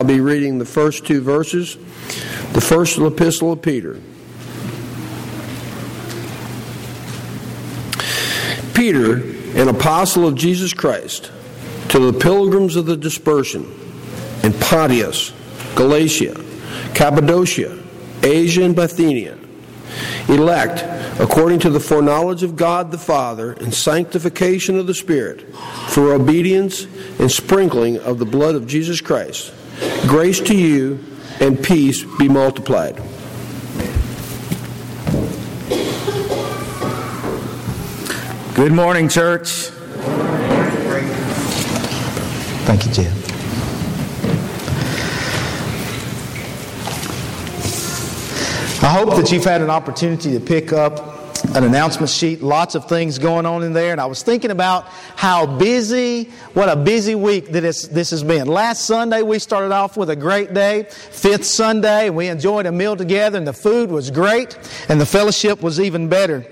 I'll be reading the first two verses, the first epistle of Peter. Peter, an apostle of Jesus Christ, to the pilgrims of the dispersion in Pontus, Galatia, Cappadocia, Asia, and Bithynia, elect according to the foreknowledge of God the Father and sanctification of the Spirit, for obedience and sprinkling of the blood of Jesus Christ Grace to you and peace be multiplied. Good morning, church. Thank you, Jim. I hope that you've had an opportunity to pick up an announcement sheet, lots of things going on in there. And I was thinking about how busy, what a busy week that this has been. Last Sunday, we started off with a great day. Fifth Sunday, we enjoyed a meal together, and the food was great, and the fellowship was even better.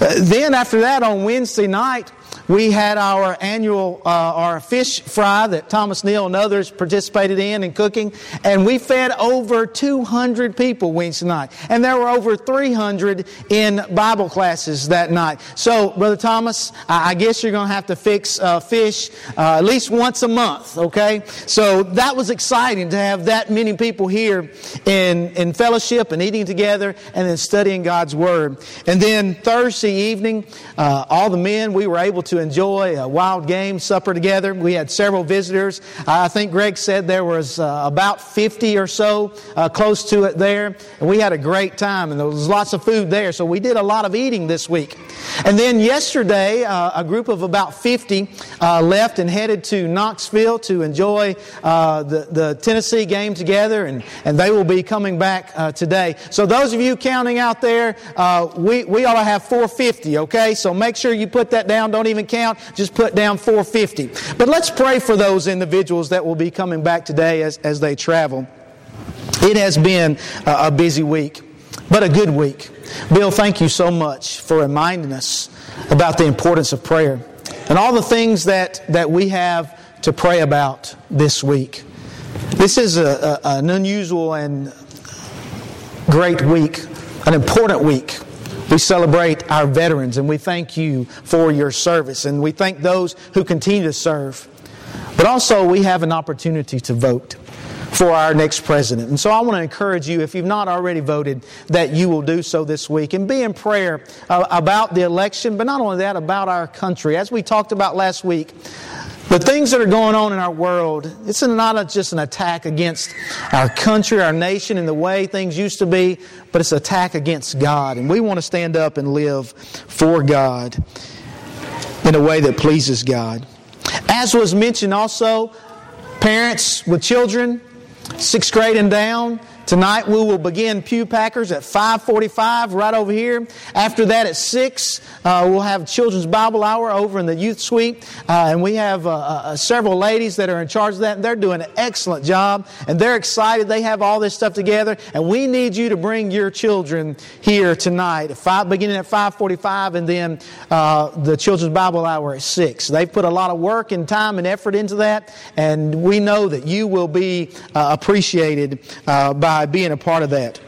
Uh, then, after that, on Wednesday night, we had our annual, uh, our fish fry that Thomas Neal and others participated in in cooking, and we fed over 200 people Wednesday night. And there were over 300 in Bible classes that night. So, Brother Thomas, I, guess you're going to have to fix uh, fish uh, at least once a month, okay? So that was exciting to have that many people here in, in fellowship and eating together and then studying God's Word. And then Thursday evening, uh, all the men, we were able to enjoy a wild game supper together. We had several visitors. I think Greg said there was uh, about 50 or so uh, close to it there. And we had a great time, and there was lots of food there. So we did a lot of eating this week. And then yesterday, uh, a group of about 50 uh, left and headed to Knoxville to enjoy uh, the, the Tennessee game together, and, and they will be coming back uh, today. So those of you counting out there, we, we ought to have 450, okay? So make sure you put that down. Don't even count, just put down 450. But let's pray for those individuals that will be coming back today as, as they travel. It has been a busy week, but a good week. Bill, thank you so much for reminding us about the importance of prayer and all the things that, that we have to pray about this week. This is a, a, an unusual and great week, an important week we celebrate our veterans and we thank you for your service and we thank those who continue to serve. But also, we have an opportunity to vote for our next president. And so I want to encourage you, if you've not already voted, that you will do so this week and be in prayer uh, about the election, but not only that, about our country. As we talked about last week, the things that are going on in our world, it's not just an attack against our country, our nation, and the way things used to be, but it's an attack against God. And we want to stand up and live for God in a way that pleases God. As was mentioned also, parents with children, sixth grade and down, Tonight we will begin Pew Packers at 5:45 right over here. After that at six, uh, we'll have Children's Bible Hour over in the youth suite, uh, and we have uh, uh, several ladies that are in charge of that. And they're doing an excellent job, and they're excited. They have all this stuff together, and we need you to bring your children here tonight, five, beginning at 5:45, and then uh, the Children's Bible Hour at six. They've put a lot of work and time and effort into that, and we know that you will be uh, appreciated by by being a part of that.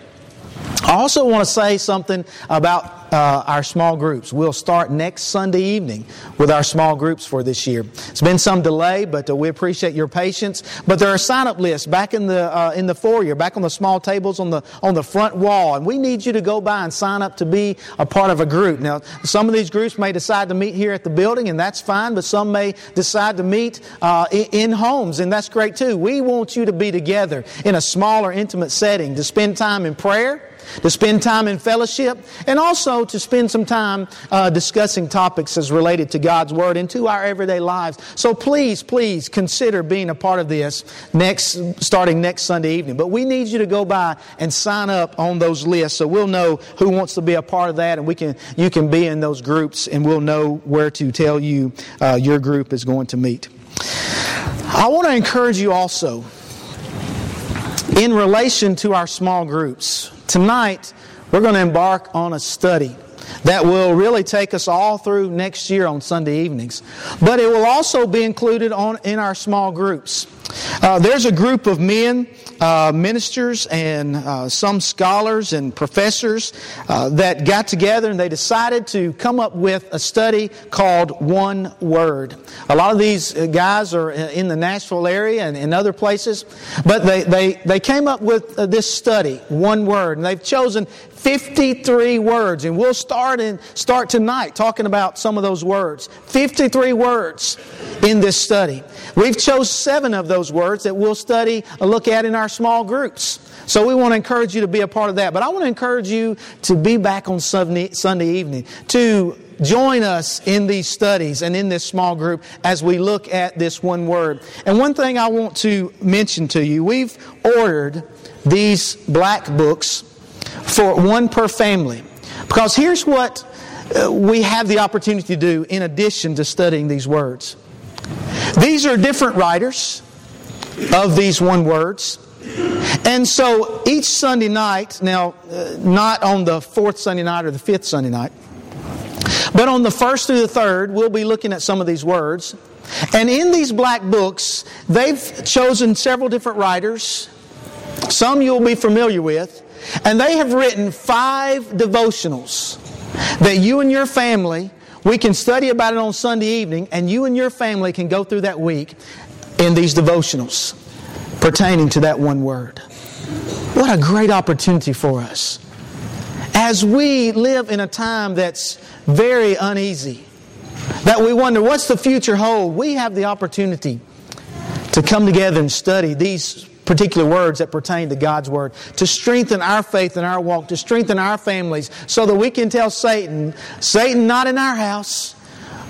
I also want to say something about uh, our small groups. We'll start next Sunday evening with our small groups for this year. It's been some delay, but uh, we appreciate your patience. But there are sign-up lists back in the uh, in the foyer, back on the small tables on the on the front wall, and we need you to go by and sign up to be a part of a group. Now, some of these groups may decide to meet here at the building, and that's fine. But some may decide to meet uh, in homes, and that's great too. We want you to be together in a smaller, intimate setting to spend time in prayer to spend time in fellowship, and also to spend some time uh, discussing topics as related to God's Word and to our everyday lives. So please, please consider being a part of this next, starting next Sunday evening. But we need you to go by and sign up on those lists so we'll know who wants to be a part of that, and we can, you can be in those groups, and we'll know where to tell you uh, your group is going to meet. I want to encourage you also in relation to our small groups. Tonight, we're going to embark on a study that will really take us all through next year on Sunday evenings. But it will also be included on, in our small groups. Uh, there's a group of men, uh, ministers, and uh, some scholars and professors uh, that got together and they decided to come up with a study called One Word. A lot of these guys are in the Nashville area and in other places, but they, they, they came up with uh, this study, One Word, and they've chosen 53 words, and we'll start in start tonight talking about some of those words. 53 words in this study. We've chose seven of those words that we'll study, uh, look at in our small groups. So we want to encourage you to be a part of that. But I want to encourage you to be back on Sunday, Sunday evening to join us in these studies and in this small group as we look at this one word. And one thing I want to mention to you, we've ordered these black books for one per family. Because here's what uh, we have the opportunity to do in addition to studying these words. These are different writers of these one words. And so each Sunday night, now, uh, not on the fourth Sunday night or the fifth Sunday night, but on the first through the third, we'll be looking at some of these words. And in these black books, they've chosen several different writers. Some you'll be familiar with. And they have written five devotionals that you and your family, we can study about it on Sunday evening, and you and your family can go through that week in these devotionals pertaining to that one word. What a great opportunity for us. As we live in a time that's very uneasy, that we wonder what's the future hold, we have the opportunity to come together and study these particular words that pertain to God's Word, to strengthen our faith and our walk, to strengthen our families, so that we can tell Satan, Satan, not in our house.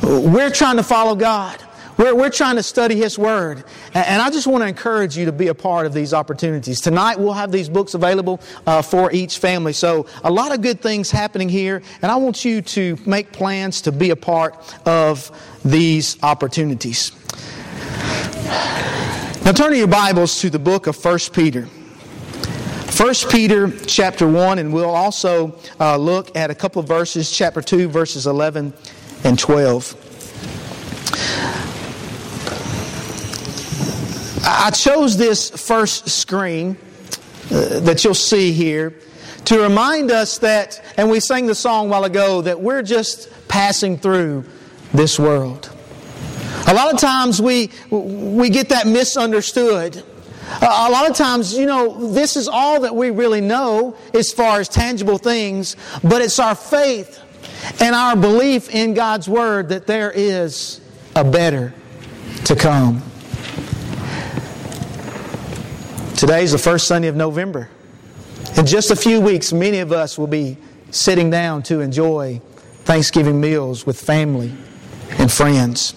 We're trying to follow God. We're, we're trying to study His Word. And I just want to encourage you to be a part of these opportunities. Tonight we'll have these books available uh, for each family. So a lot of good things happening here. And I want you to make plans to be a part of these opportunities. Now turn your Bibles to the book of 1 Peter. 1 Peter chapter 1, and we'll also uh, look at a couple of verses, chapter 2, verses 11 and 12. I chose this first screen uh, that you'll see here to remind us that, and we sang the song a while ago, that we're just passing through this world. A lot of times we, we get that misunderstood. A lot of times, you know, this is all that we really know as far as tangible things, but it's our faith and our belief in God's Word that there is a better to come. Today is the first Sunday of November. In just a few weeks, many of us will be sitting down to enjoy Thanksgiving meals with family and friends.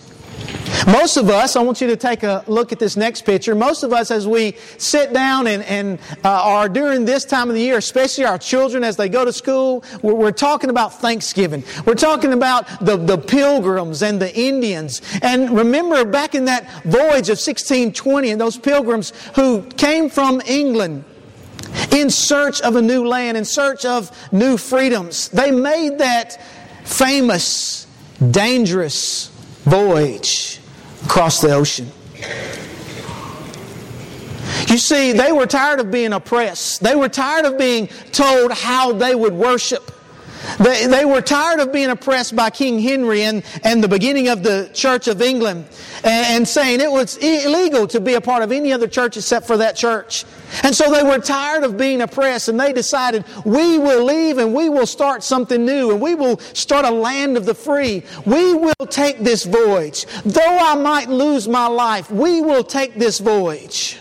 Most of us, I want you to take a look at this next picture. Most of us, as we sit down and, and uh, are during this time of the year, especially our children as they go to school, we're, we're talking about Thanksgiving. We're talking about the, the pilgrims and the Indians. And remember back in that voyage of 1620 and those pilgrims who came from England in search of a new land, in search of new freedoms. They made that famous, dangerous voyage across the ocean. You see, they were tired of being oppressed. They were tired of being told how they would worship. They, they were tired of being oppressed by King Henry and, and the beginning of the Church of England and, and saying it was illegal to be a part of any other church except for that church. And so they were tired of being oppressed and they decided, we will leave and we will start something new and we will start a land of the free. We will take this voyage. Though I might lose my life, we will take this voyage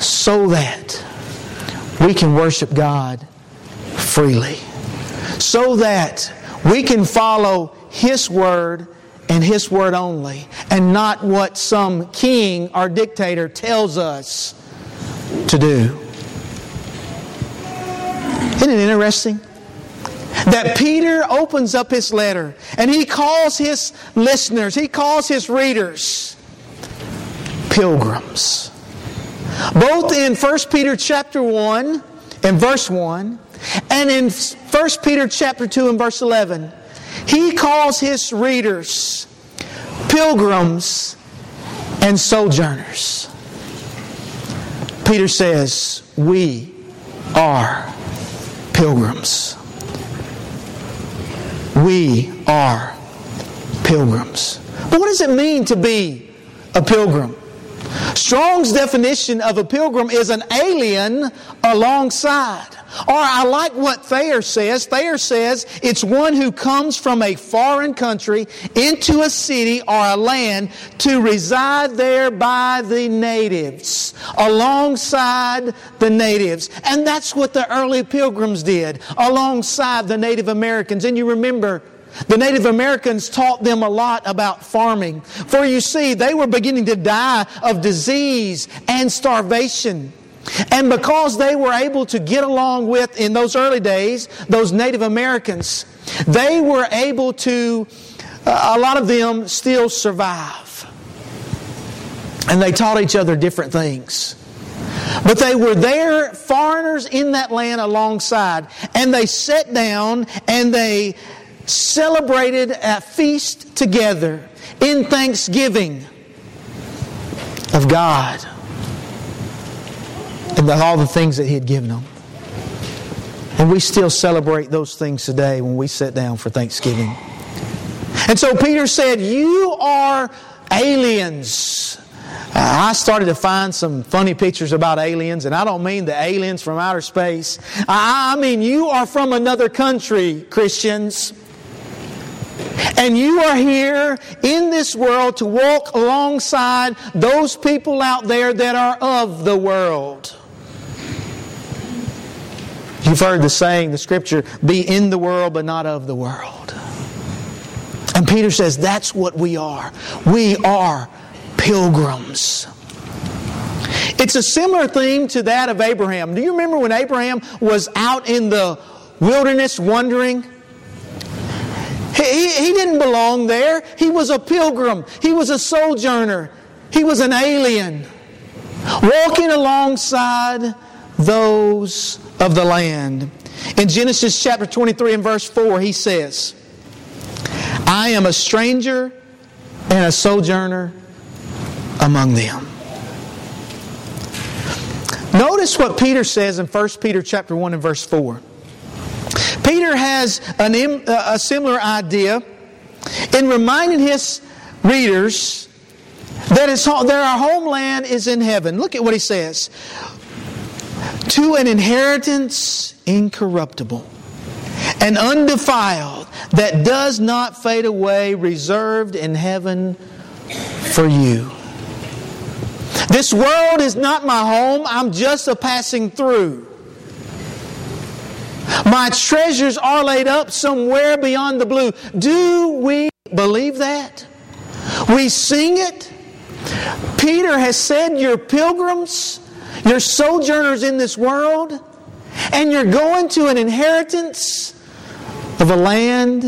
so that we can worship God freely. So that we can follow His Word and His Word only, and not what some king or dictator tells us to do. Isn't it interesting? That Peter opens up his letter and he calls his listeners, he calls his readers pilgrims. Both in 1 Peter chapter 1 and verse 1 and in 1 Peter chapter 2 and verse 11, he calls his readers pilgrims and sojourners. Peter says, We are pilgrims. We are pilgrims. But what does it mean to be a pilgrim? Strong's definition of a pilgrim is an alien alongside. Or I like what Thayer says. Thayer says it's one who comes from a foreign country into a city or a land to reside there by the natives, alongside the natives. And that's what the early pilgrims did, alongside the Native Americans. And you remember, the Native Americans taught them a lot about farming. For you see, they were beginning to die of disease and starvation. And because they were able to get along with, in those early days, those Native Americans, they were able to, uh, a lot of them still survive. And they taught each other different things. But they were there, foreigners in that land alongside, and they sat down and they celebrated a feast together in thanksgiving of God and all the things that He had given them. And we still celebrate those things today when we sit down for Thanksgiving. And so Peter said, You are aliens. I started to find some funny pictures about aliens, and I don't mean the aliens from outer space. I mean, you are from another country, Christians. And you are here in this world to walk alongside those people out there that are of the world. You've heard the saying, the scripture, be in the world but not of the world. And Peter says that's what we are. We are pilgrims. It's a similar theme to that of Abraham. Do you remember when Abraham was out in the wilderness wandering? He, he didn't belong there. He was a pilgrim. He was a sojourner. He was an alien. Walking alongside those of the land. In Genesis chapter 23 and verse 4, he says, I am a stranger and a sojourner among them. Notice what Peter says in 1 Peter chapter 1 and verse 4. Peter has an, a similar idea in reminding his readers that his, their homeland is in heaven. Look at what he says to an inheritance incorruptible and undefiled that does not fade away, reserved in heaven for you. This world is not my home, I'm just a passing through. My treasures are laid up somewhere beyond the blue. Do we believe that? We sing it. Peter has said, You're pilgrims, you're sojourners in this world, and you're going to an inheritance of a land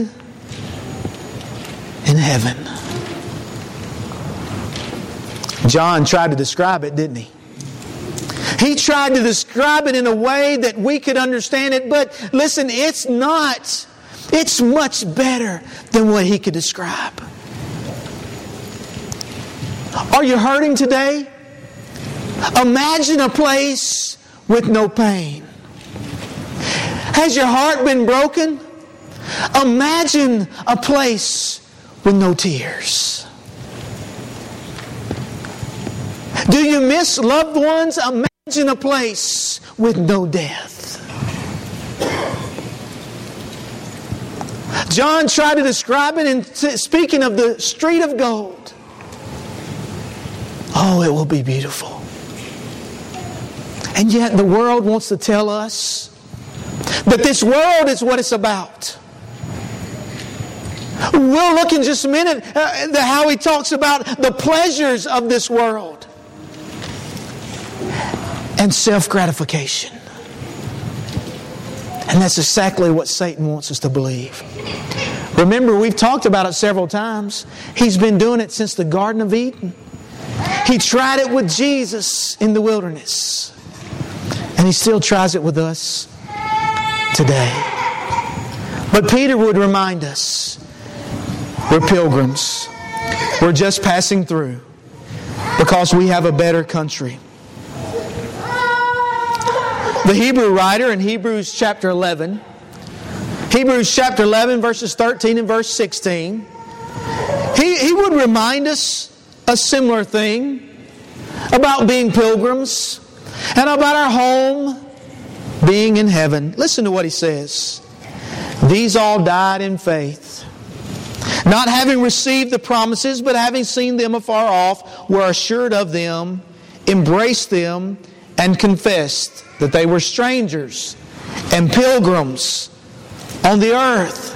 in heaven. John tried to describe it, didn't he? He tried to describe it in a way that we could understand it, but listen, it's not. It's much better than what he could describe. Are you hurting today? Imagine a place with no pain. Has your heart been broken? Imagine a place with no tears. Do you miss loved ones? Imagine a place with no death. John tried to describe it in speaking of the street of gold. Oh, it will be beautiful. And yet the world wants to tell us that this world is what it's about. We'll look in just a minute uh, how he talks about the pleasures of this world and self gratification. And that's exactly what Satan wants us to believe. Remember, we've talked about it several times. He's been doing it since the Garden of Eden. He tried it with Jesus in the wilderness. And he still tries it with us today. But Peter would remind us we're pilgrims, we're just passing through. because we have a better country. The Hebrew writer in Hebrews chapter 11, Hebrews chapter 11, verses 13 and verse 16, he, he would remind us a similar thing about being pilgrims and about our home being in heaven. Listen to what he says. These all died in faith, not having received the promises, but having seen them afar off, were assured of them, embraced them, and confessed that they were strangers and pilgrims on the earth.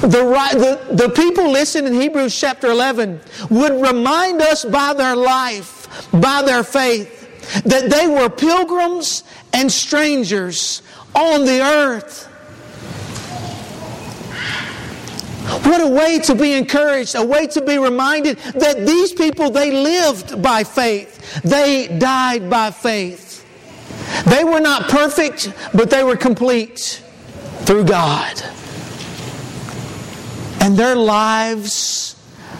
The, the, the people listed in Hebrews chapter 11 would remind us by their life, by their faith, that they were pilgrims and strangers on the earth. What a way to be encouraged, a way to be reminded that these people, they lived by faith. They died by faith. They were not perfect, but they were complete through God. And their lives,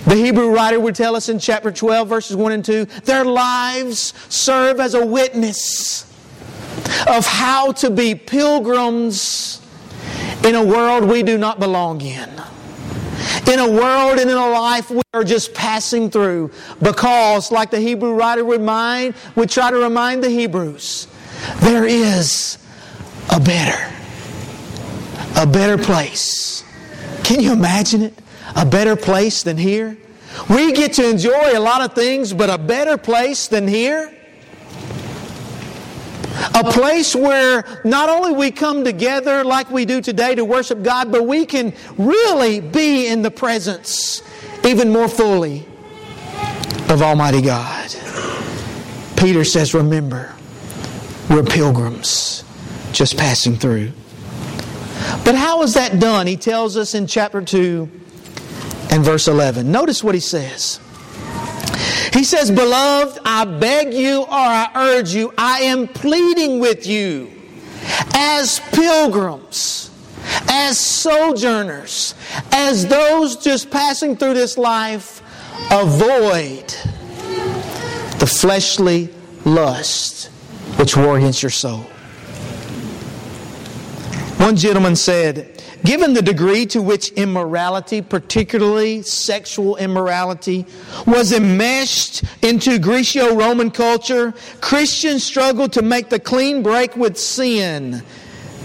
the Hebrew writer would tell us in chapter 12, verses 1 and 2, their lives serve as a witness of how to be pilgrims in a world we do not belong in. In a world and in a life we are just passing through because, like the Hebrew writer would, mind, would try to remind the Hebrews, there is a better, a better place can you imagine it? A better place than here? We get to enjoy a lot of things, but a better place than here? A place where not only we come together like we do today to worship God, but we can really be in the presence even more fully of Almighty God. Peter says, Remember, we're pilgrims just passing through. But how is that done? He tells us in chapter 2 and verse 11. Notice what he says. He says, Beloved, I beg you or I urge you, I am pleading with you as pilgrims, as sojourners, as those just passing through this life, avoid the fleshly lust which war against your soul. One gentleman said, Given the degree to which immorality, particularly sexual immorality, was enmeshed into Greco Roman culture, Christians struggled to make the clean break with sin.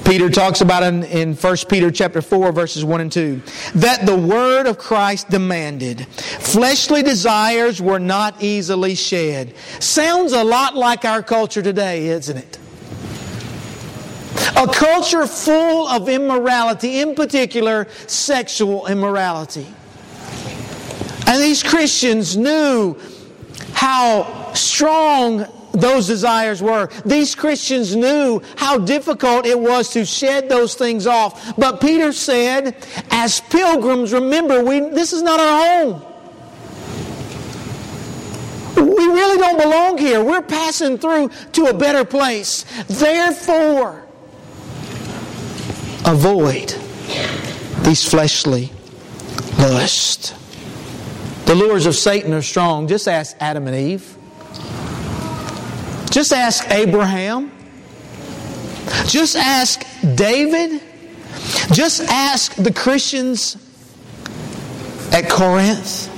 Peter talks about in, in 1 Peter chapter 4 verses 1 and 2 that the word of Christ demanded fleshly desires were not easily shed. Sounds a lot like our culture today, isn't it? A culture full of immorality, in particular, sexual immorality. And these Christians knew how strong those desires were. These Christians knew how difficult it was to shed those things off. But Peter said, as pilgrims, remember, we, this is not our home. We really don't belong here. We're passing through to a better place. Therefore, avoid these fleshly lusts. The lures of Satan are strong. Just ask Adam and Eve. Just ask Abraham. Just ask David. Just ask the Christians at Corinth.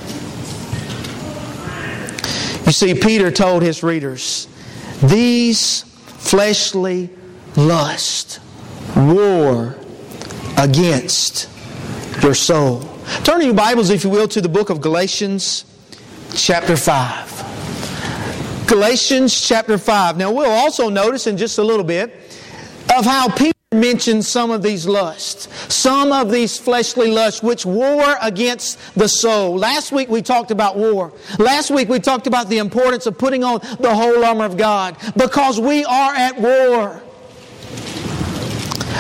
You see, Peter told his readers, these fleshly lusts war against your soul. Turn your Bibles, if you will, to the book of Galatians, chapter 5. Galatians, chapter 5. Now, we'll also notice in just a little bit of how Peter mentions some of these lusts, some of these fleshly lusts which war against the soul. Last week we talked about war. Last week we talked about the importance of putting on the whole armor of God because we are at war.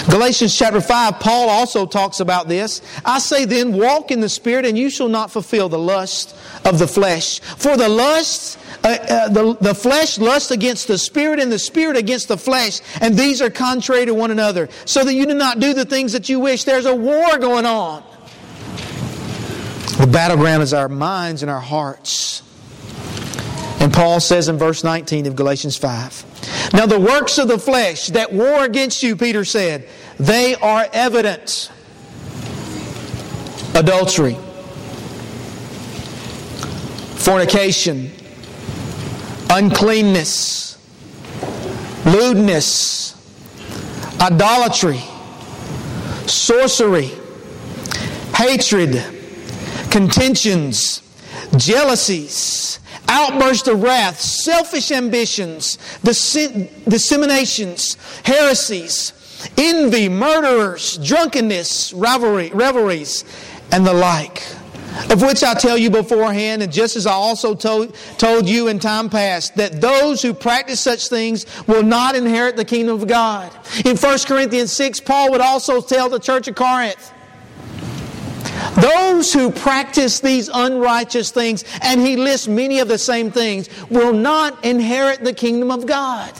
Galatians chapter 5, Paul also talks about this. I say then, walk in the Spirit, and you shall not fulfill the lust of the flesh. For the lust, uh, uh, the, the flesh lusts against the Spirit, and the Spirit against the flesh, and these are contrary to one another, so that you do not do the things that you wish. There's a war going on. The battleground is our minds and our hearts. And Paul says in verse 19 of Galatians 5 Now the works of the flesh that war against you, Peter said, they are evident adultery, fornication, uncleanness, lewdness, idolatry, sorcery, hatred, contentions, jealousies, outbursts of wrath, selfish ambitions, disseminations, heresies, envy, murderers, drunkenness, rivalry, revelries, and the like. Of which I tell you beforehand, and just as I also told, told you in time past, that those who practice such things will not inherit the kingdom of God. In 1 Corinthians 6, Paul would also tell the church of Corinth, those who practice these unrighteous things, and he lists many of the same things, will not inherit the kingdom of God.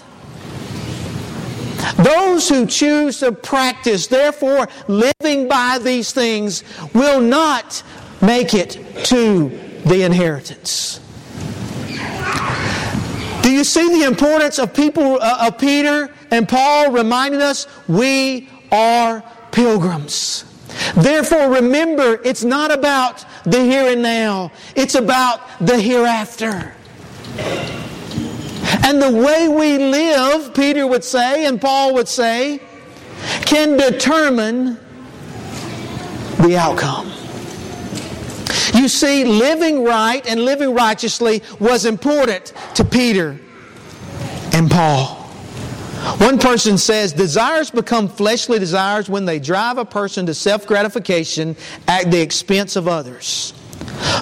Those who choose to practice, therefore living by these things, will not make it to the inheritance. Do you see the importance of people uh, of Peter and Paul reminding us we are pilgrims? Therefore, remember, it's not about the here and now, it's about the hereafter. And the way we live, Peter would say, and Paul would say, can determine the outcome. You see, living right and living righteously was important to Peter and Paul. One person says desires become fleshly desires when they drive a person to self gratification at the expense of others.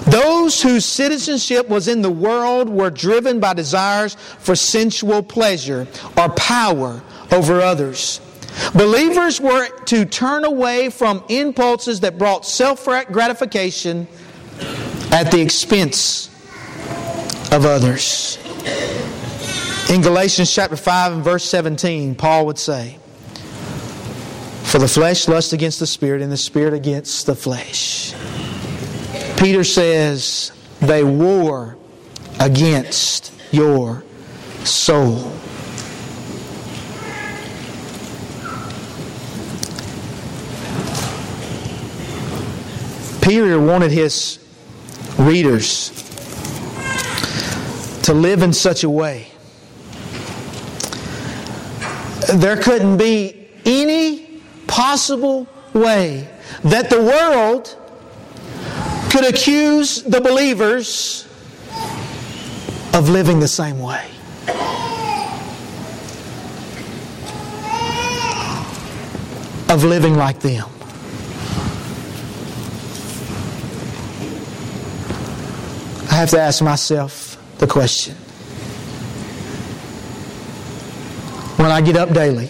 Those whose citizenship was in the world were driven by desires for sensual pleasure or power over others. Believers were to turn away from impulses that brought self gratification at the expense of others. In Galatians chapter 5 and verse 17, Paul would say, For the flesh lusts against the spirit, and the spirit against the flesh. Peter says, They war against your soul. Peter wanted his readers to live in such a way there couldn't be any possible way that the world could accuse the believers of living the same way. Of living like them. I have to ask myself the question when I get up daily,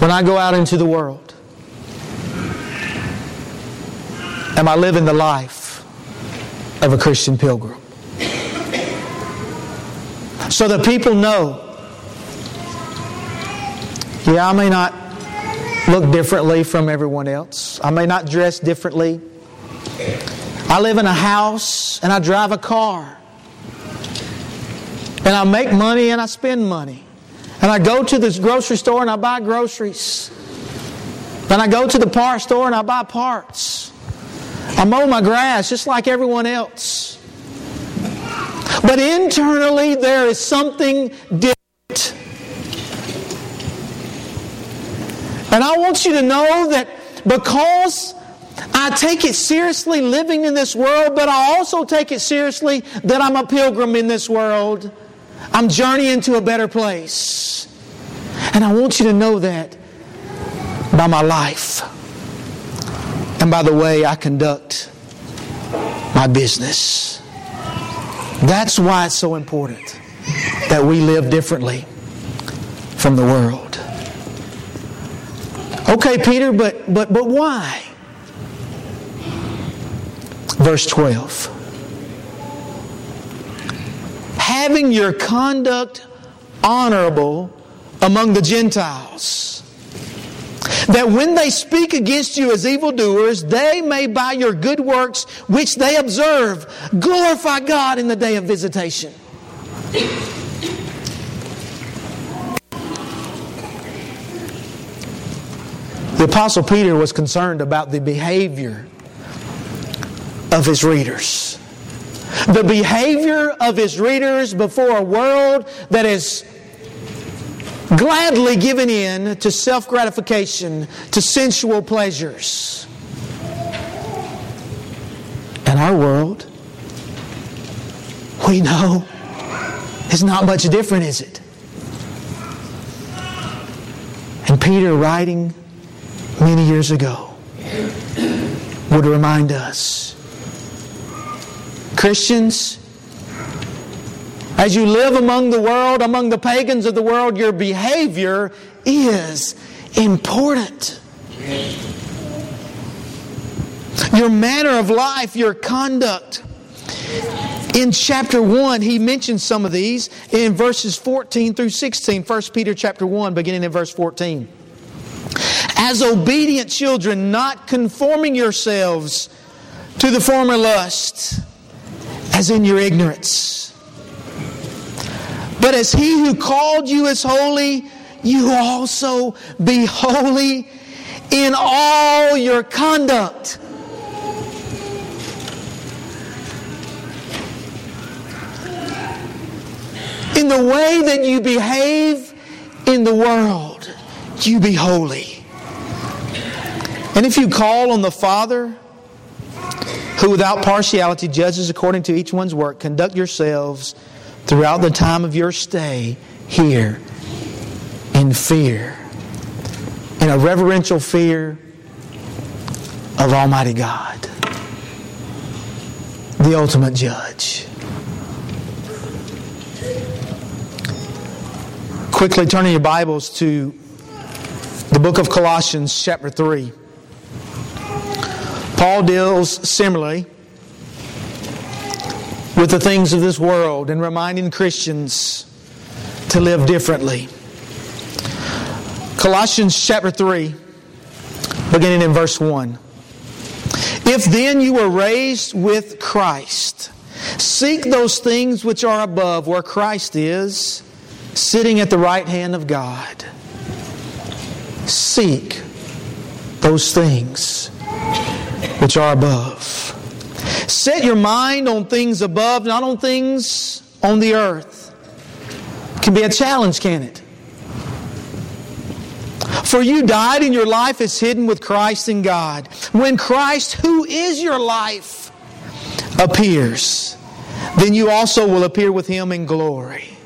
when I go out into the world? Am I living the life of a Christian pilgrim? So that people know, yeah, I may not look differently from everyone else. I may not dress differently. I live in a house and I drive a car. And I make money and I spend money. And I go to this grocery store and I buy groceries. And I go to the part store and I buy parts. I mow my grass just like everyone else. But internally, there is something different. And I want you to know that because I take it seriously living in this world, but I also take it seriously that I'm a pilgrim in this world. I'm journeying to a better place. And I want you to know that by my life and by the way I conduct my business. That's why it's so important that we live differently from the world. Okay, Peter, but but but why? Verse 12 having your conduct honorable among the Gentiles, that when they speak against you as evildoers, they may by your good works which they observe glorify God in the day of visitation. The Apostle Peter was concerned about the behavior of his readers. The behavior of his readers before a world that is gladly given in to self gratification, to sensual pleasures. And our world, we know, is not much different, is it? And Peter, writing many years ago, would remind us Christians, as you live among the world, among the pagans of the world, your behavior is important. Your manner of life, your conduct. In chapter 1, he mentions some of these in verses 14 through 16. 1 Peter chapter 1, beginning in verse 14. As obedient children, not conforming yourselves to the former lusts as in your ignorance. But as he who called you is holy, you also be holy in all your conduct. In the way that you behave in the world, you be holy. And if you call on the Father, who without partiality judges according to each one's work, conduct yourselves throughout the time of your stay here in fear, in a reverential fear of Almighty God, the ultimate judge. Quickly turning your Bibles to the book of Colossians, chapter 3. Paul deals similarly with the things of this world and reminding Christians to live differently. Colossians chapter 3, beginning in verse 1. If then you were raised with Christ, seek those things which are above, where Christ is, sitting at the right hand of God. Seek those things which are above. Set your mind on things above, not on things on the earth. Can be a challenge, can it? For you died and your life is hidden with Christ in God. When Christ, who is your life, appears, then you also will appear with him in glory.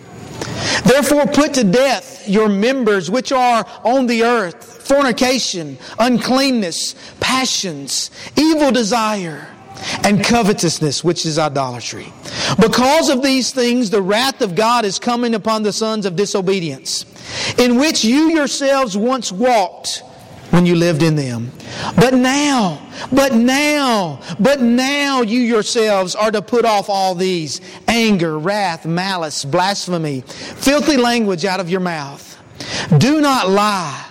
Therefore, put to death your members which are on the earth fornication, uncleanness, passions, evil desire, and covetousness, which is idolatry. Because of these things, the wrath of God is coming upon the sons of disobedience, in which you yourselves once walked when you lived in them. But now, but now, but now you yourselves are to put off all these anger, wrath, malice, blasphemy, filthy language out of your mouth. Do not lie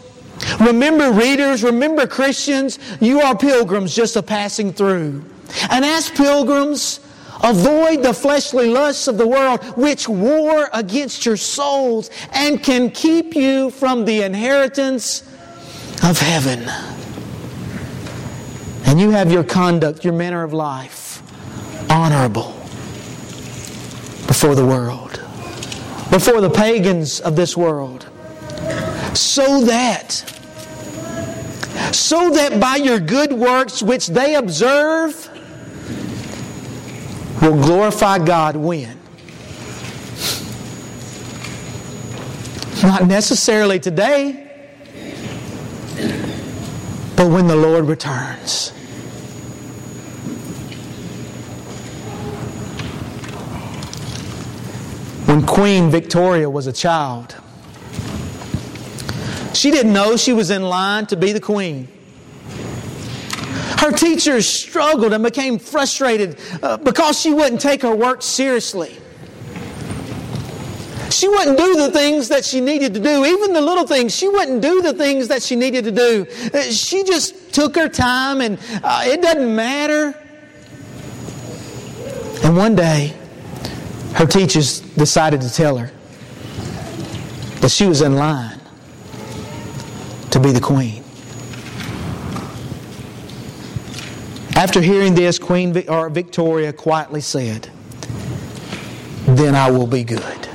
Remember, readers, remember, Christians, you are pilgrims just a passing through. And as pilgrims, avoid the fleshly lusts of the world which war against your souls and can keep you from the inheritance of heaven. And you have your conduct, your manner of life honorable before the world, before the pagans of this world so that, so that by your good works which they observe, will glorify God when? Not necessarily today, but when the Lord returns. When Queen Victoria was a child, she didn't know she was in line to be the queen. Her teachers struggled and became frustrated uh, because she wouldn't take her work seriously. She wouldn't do the things that she needed to do, even the little things. She wouldn't do the things that she needed to do. Uh, she just took her time and uh, it doesn't matter. And one day, her teachers decided to tell her that she was in line be the queen. After hearing this, Queen Victoria quietly said, Then I will be good.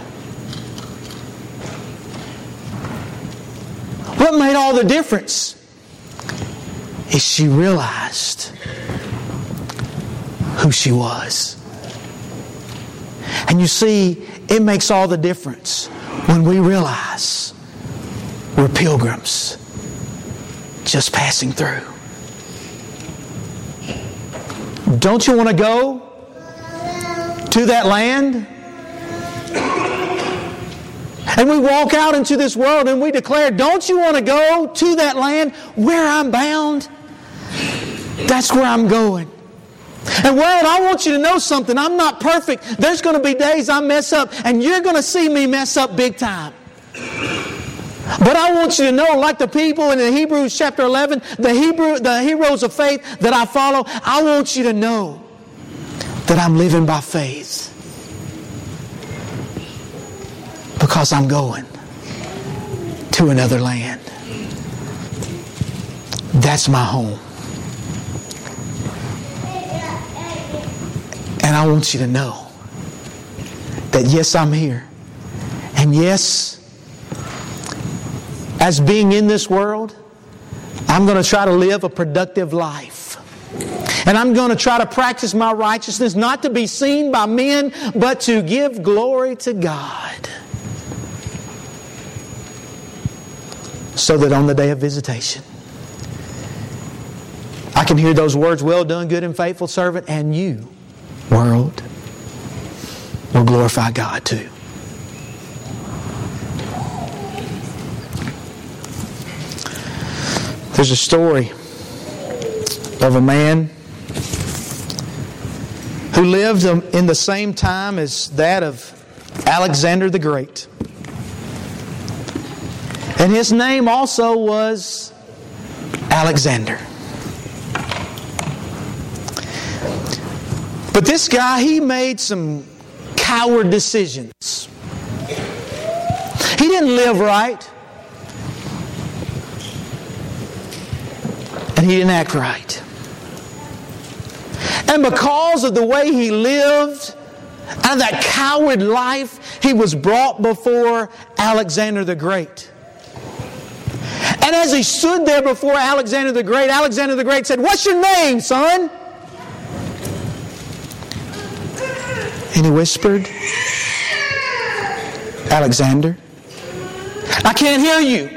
What made all the difference is she realized who she was. And you see, it makes all the difference when we realize we're pilgrims just passing through. Don't you want to go to that land? And we walk out into this world and we declare, Don't you want to go to that land where I'm bound? That's where I'm going. And world, I want you to know something. I'm not perfect. There's going to be days I mess up, and you're going to see me mess up big time. But I want you to know, like the people in the Hebrews chapter 11, the Hebrew, the heroes of faith that I follow, I want you to know that I'm living by faith. Because I'm going to another land. That's my home. And I want you to know that yes, I'm here. And yes, as being in this world, I'm going to try to live a productive life. And I'm going to try to practice my righteousness not to be seen by men, but to give glory to God. So that on the day of visitation, I can hear those words, Well done, good and faithful servant, and you, world, will glorify God too. There's a story of a man who lived in the same time as that of Alexander the Great. And his name also was Alexander. But this guy, he made some coward decisions. He didn't live right. And he didn't act right. And because of the way he lived and that coward life, he was brought before Alexander the Great. And as he stood there before Alexander the Great, Alexander the Great said, What's your name, son? And he whispered, Alexander. I can't hear you.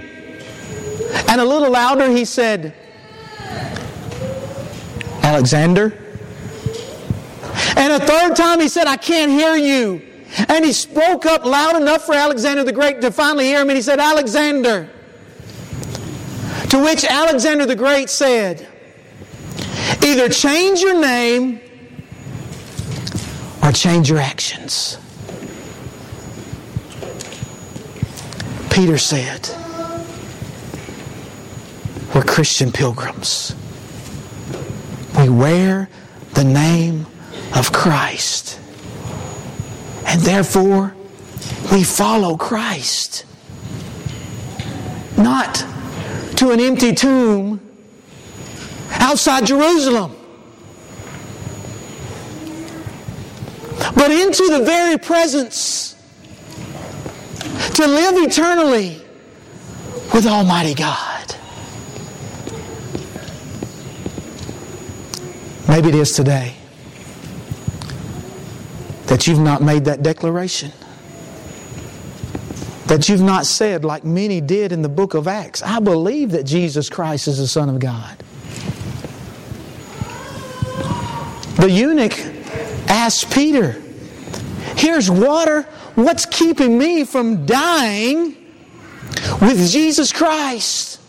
And a little louder, he said, Alexander. And a third time he said, I can't hear you. And he spoke up loud enough for Alexander the Great to finally hear him, and he said, Alexander. To which Alexander the Great said, Either change your name or change your actions. Peter said, We're Christian pilgrims. We wear the name of Christ. And therefore, we follow Christ. Not to an empty tomb outside Jerusalem, but into the very presence to live eternally with Almighty God. Maybe it is today that you've not made that declaration. That you've not said, like many did in the book of Acts, I believe that Jesus Christ is the Son of God. The eunuch asked Peter, Here's water. what's keeping me from dying with Jesus Christ?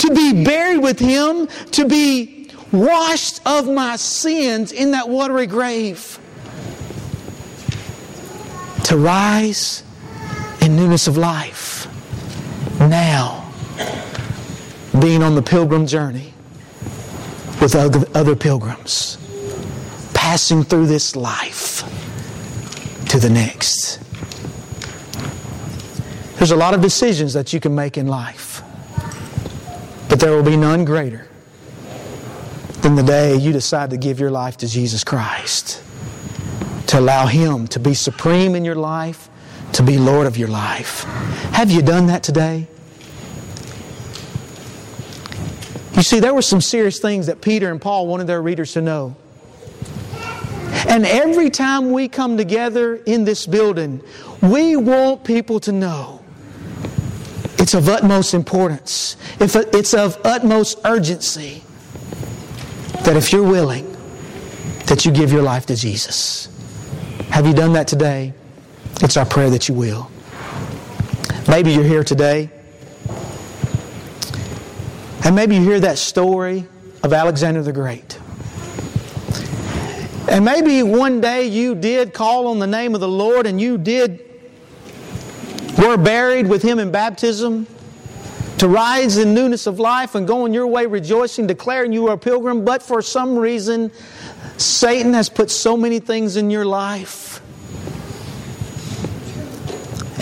To be buried with Him, to be washed of my sins in that watery grave, to rise in newness of life now, being on the pilgrim journey with other pilgrims, passing through this life to the next. There's a lot of decisions that you can make in life, but there will be none greater than the day you decide to give your life to Jesus Christ, to allow Him to be supreme in your life, to be Lord of your life. Have you done that today? You see, there were some serious things that Peter and Paul wanted their readers to know. And every time we come together in this building, we want people to know it's of utmost importance, it's of utmost urgency that if you're willing, that you give your life to Jesus. Have you done that today? It's our prayer that you will. Maybe you're here today and maybe you hear that story of Alexander the Great. And maybe one day you did call on the name of the Lord and you did were buried with him in baptism to rise in newness of life and go on your way rejoicing, declaring you are a pilgrim, but for some reason Satan has put so many things in your life.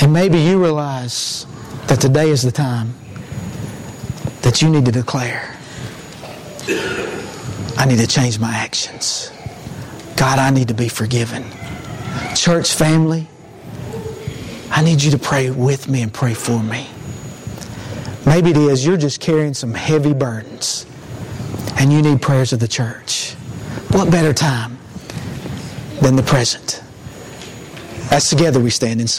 And maybe you realize that today is the time that you need to declare I need to change my actions. God, I need to be forgiven. Church family, I need you to pray with me and pray for me. Maybe it is you're just carrying some heavy burdens and you need prayers of the church. What better time than the present? As together we stand and sing.